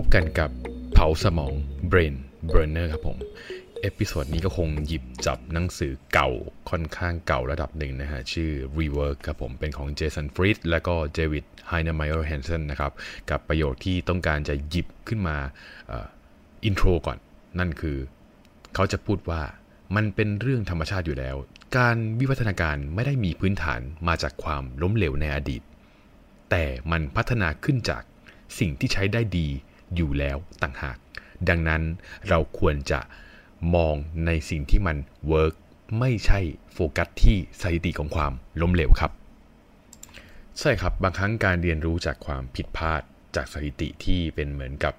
พบกันกับเผาสมอง Brain Burner ครับผม episode นี้ก็คงหยิบจับหนังสือเก่าค่อนข้างเก่าระดับหนึ่งนะฮะ ชื่อ Rework ครับผม เป็นของเจสันฟรีดและก็เดวิดไฮเนอร์ไมเออร์แฮนสันนะครับ กับประโยคที่ต้องการจะหยิบขึ้นมา intro ก่อน นั่นคือเขาจะพูดว่ามันเป็นเรื่องธรรมชาติอยู่แล้ว การวิวัฒนาการไม่ได้มีพื้นฐานมาจากความล้มเหลวในอดีต แต่มันพัฒนาขึ้นจากสิ่งที่ใช้ได้ดี อยู่แล้วต่างหาก ดังนั้นเราควรจะมองในสิ่งที่มัน work ไม่ใช่โฟกัสที่สถิติของความล้มเหลวครับ ใช่ครับบางครั้งการเรียนรู้จากความผิดพลาดจากสถิติที่เป็นเหมือนกับ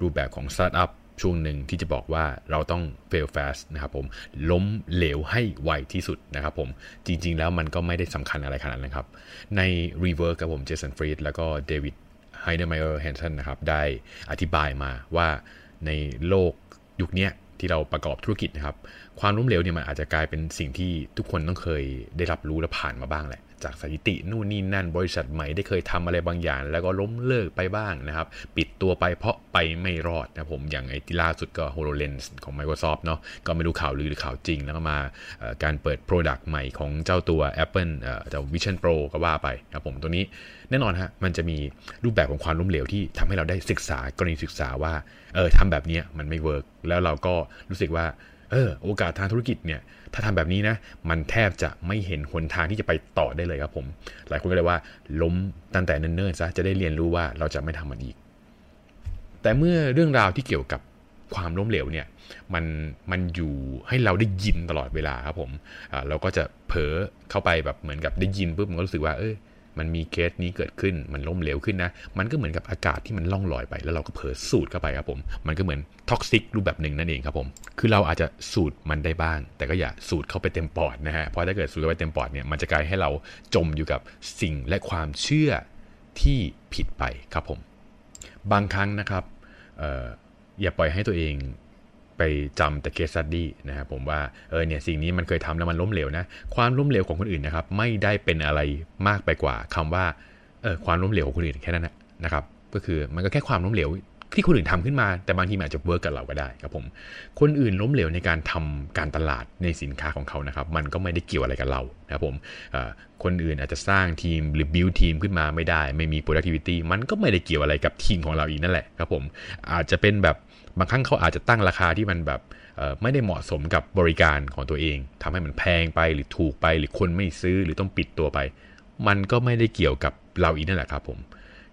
รูปแบบของสตาร์ทอัพช่วงหนึ่งที่จะบอกว่าเราต้อง fail fast นะครับผมล้มเหลวให้ไวที่สุดนะครับผมจริงๆแล้วมันก็ไม่ได้สำคัญอะไรขนาดนั้นครับ ใน Rework กับผมเจสันฟรีดแล้วก็เดวิด ไฮเนอร์ไมเออร์แฮนสันนะครับได้อธิบายมาว่าในโลกยุคนี้ที่เราประกอบธุรกิจนะครับ ความล้มเหลวเนี่ยมันอาจจะกลายเป็นสิ่งที่ทุกคนต้องเคยได้รับรู้และผ่านมาบ้างแหละ จากสถิตินู่นนี่นั่น บริษัทใหม่ได้เคยทำอะไรบางอย่าง แล้วก็ล้มเลิกไปบ้างนะครับ ปิดตัวไปเพราะไปไม่รอดนะผมอย่างไอ้ที่ล่าสุดก็ HoloLens ของ Microsoft เนาะก็ไม่รู้ข่าวลือหรือข่าวจริง แล้วก็มาการเปิด Product ใหม่ของเจ้าตัว Apple เจ้า Vision Pro ก็ว่าไปนะผมตัวนี้แน่นอนฮะมันจะมีรูปแบบของความล้มเหลวที่ทำให้เราได้ศึกษากรณีศึกษาว่าเออทำแบบนี้มันไม่เวิร์กแล้วเราก็รู้สึกว่า เออโอกาสทางธุรกิจเนี่ยถ้าทำแบบนี้นะ มันแทบจะไม่เห็นหนทางที่จะไปต่อได้เลยครับผม หลายคนก็เลยว่า ล้มตั้งแต่เนิ่นๆซะจะได้เรียนรู้ว่าเราจะไม่ทำมันอีก แต่เมื่อเรื่องราวที่เกี่ยวกับความล้มเหลวเนี่ยมันมันอยู่ให้เราได้ยินตลอดเวลาครับผมเราก็จะเผลอเข้าไปแบบเหมือนกับได้ยินปุ๊บมันก็รู้สึกว่าเออ มันมีเคสนี้เกิดขึ้นมันล้มเหลวขึ้นนะ มันก็เหมือนกับอากาศที่มันล่องลอยไป แล้วเราก็เผลอสูดเข้าไปครับผม มันก็เหมือน toxic รูปแบบหนึ่งนั่นเองครับผม คือเราอาจจะสูดมันได้บ้าง แต่ก็อย่าสูดเข้าไปเต็มปอดนะฮะ เพราะถ้าเกิดสูดเข้าไปเต็มปอดเนี่ย มันจะกลายให้เราจมอยู่กับสิ่งและความเชื่อที่ผิดไปครับผม บางครั้งนะครับอออย่าปล่อยให้ตัวเอง ไปจำแต่ case study นะครับผมว่าเออเนี่ยสิ่งนี้มันเคยทำแล้วมันล้มเหลวนะความล้มเหลวของคนอื่นนะครับไม่ได้เป็นอะไรมากไปกว่าคำว่าเออความล้มเหลวของคนอื่นแค่นั้นนะครับก็คือมันก็แค่ความล้มเหลว ที่คนอื่นทำขึ้นมา แต่บางทีอาจจะ work กับเราก็ได้ครับผม คนอื่นล้มเหลวในการทำการตลาดในสินค้าของเขานะครับ มันก็ไม่ได้เกี่ยวอะไรกับเรานะครับผมคนอื่นอาจจะสร้างทีมหรือ build ทีมขึ้นมาไม่ได้ ไม่มี productivity มันก็ไม่ได้เกี่ยวอะไรกับทีมของเราอีกนั่นแหละครับผม อาจจะเป็นแบบบางครั้งเขาอาจจะตั้งราคาที่มันแบบไม่ได้เหมาะสมกับบริการของตัวเองทำให้มันแพงไปหรือถูกไป หรือคนไม่ซื้อหรือต้องปิดตัวไป มันก็ไม่ได้เกี่ยวกับเราอีกนั่นแหละครับผม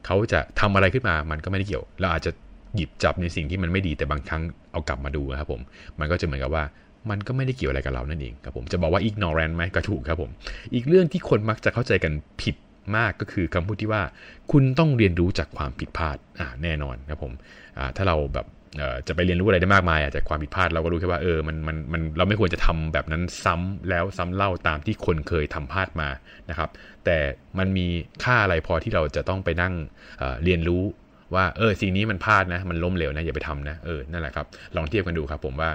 เขาจะทำอะไรขึ้นมามันก็ไม่ได้เกี่ยว เราอาจจะ หยิบจับในสิ่งที่มันไม่ดีแต่บางครั้งเอากลับมาดูนะครับผมมันก็จะเหมือนกับว่ามันก็ไม่ได้เกี่ยวอะไรกับเรานั่นเองครับผมจะบอกว่า ignorant ไหมก็ถูกครับผม อีกเรื่องที่คนมักจะเข้าใจกันผิดมากก็คือคำพูดที่ว่า คุณต้องเรียนรู้จากความผิดพลาดอ่าแน่นอนครับผมอ่าถ้าเราแบบจะไปเรียนรู้อะไรได้มากมายจากความผิดพลาดเราก็รู้แค่ว่าเออมันมันมันเราไม่ควรจะทำแบบนั้นซ้ำแล้วซ้ำเล่าตามที่คนเคยทำพลาดมานะครับ แต่มันมีค่าอะไรพอที่เราจะต้องไปนั่งเเรียนรู้ ว่าเออสิ่งนี้มันพลาดนะ มันล้มเหลวนะ อย่าไปทำนะเออนั่นแหละครับ ลองเทียบกันดูครับผมว่า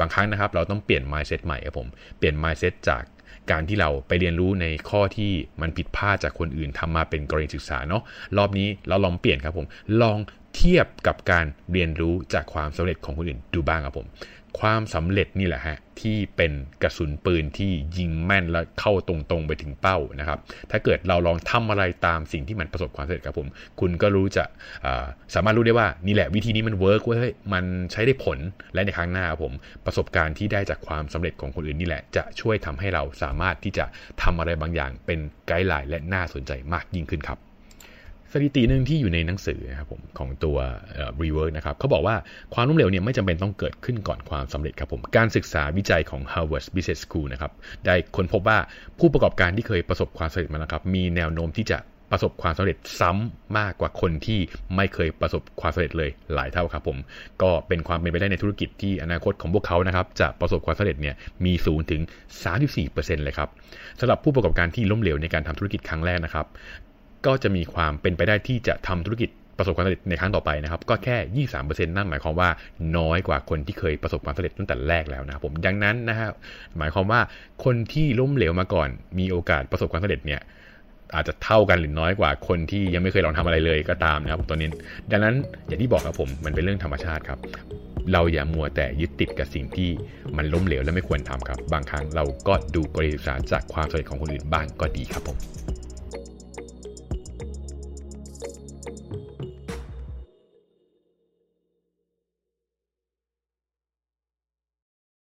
บางครั้งนะครับ เราต้องเปลี่ยน mindset ใหม่ครับผมเปลี่ยน mindset จากการที่เราไปเรียนรู้ในข้อที่มันผิดพลาดจากคนอื่นทำมาเป็นกรณีศึกษาเนาะรอบนี้เราลองเปลี่ยนครับผม ลอง เทียบกับการเรียนรู้จากความสำเร็จของคนอื่นดูบ้างครับผม ความสำเร็จนี่แหละฮะที่เป็นกระสุนปืนที่ยิงแม่นและเข้าตรงๆไปถึงเป้านะครับ ถ้าเกิดเราลองทำอะไรตามสิ่งที่มันประสบความสำเร็จครับผม คุณก็รู้จะสามารถรู้ได้ว่านี่แหละวิธีนี้มัน work เว้ยมันใช้ได้ผลและในครั้งหน้าครับผม ประสบการณ์ที่ได้จากความสำเร็จของคนอื่นนี่แหละ จะช่วยทำให้เราสามารถที่จะทำอะไรบางอย่างเป็น guideline และน่าสนใจมากยิ่งขึ้นครับ สถิติหนึ่งที่อยู่ในหนังสือนะครับผมของตัว Rework นะครับเขาบอกว่าความล้มเหลวเนี่ยไม่จำเป็นต้องเกิดขึ้นก่อนความสำเร็จครับผมการศึกษาวิจัยของ Harvard Business School นะครับได้ค้นพบว่าผู้ประกอบการที่เคยประสบความสำเร็จมาแล้วครับมีแนวโน้มที่จะประสบความสำเร็จซ้ำมากกว่าคนที่ไม่เคยประสบความสำเร็จเลยหลายเท่าครับผม ก็เป็นความเป็นไปได้ในธุรกิจที่อนาคตของพวกเขานะครับจะประสบความสำเร็จเนี่ยมีสูงถึง 34%เลยครับสำหรับผู้ประกอบการที่ล้มเหลวในการทำธุรกิจครั้งแรกนะครับ ก็จะมีความเป็นไปได้ที่จะทำธุรกิจประสบความสำเร็จในครั้งต่อไปนะครับ ก็แค่ 23%นั่นหมายความว่าน้อยกว่าคนที่เคยประสบความสำเร็จตั้งแต่แรกแล้วนะครับผมดังนั้นนะครับหมายความว่าคนที่ล้มเหลวมาก่อน มีโอกาสประสบความสำเร็จเนี่ยอาจจะเท่ากันหรือน้อยกว่าคนที่ยังไม่เคยลองทำอะไรเลยก็ตามนะครับตัวนี้ ดังนั้นอย่างที่บอกครับผมมันเป็นเรื่องธรรมชาติครับ เราอย่ามัวแต่ยึดติดกับสิ่งที่มันล้มเหลวและไม่ควรทำครับ บางครั้งเราก็ดูกรณีศึกษาจากความสำเร็จของคนอื่นบ้างก็ดีครับผม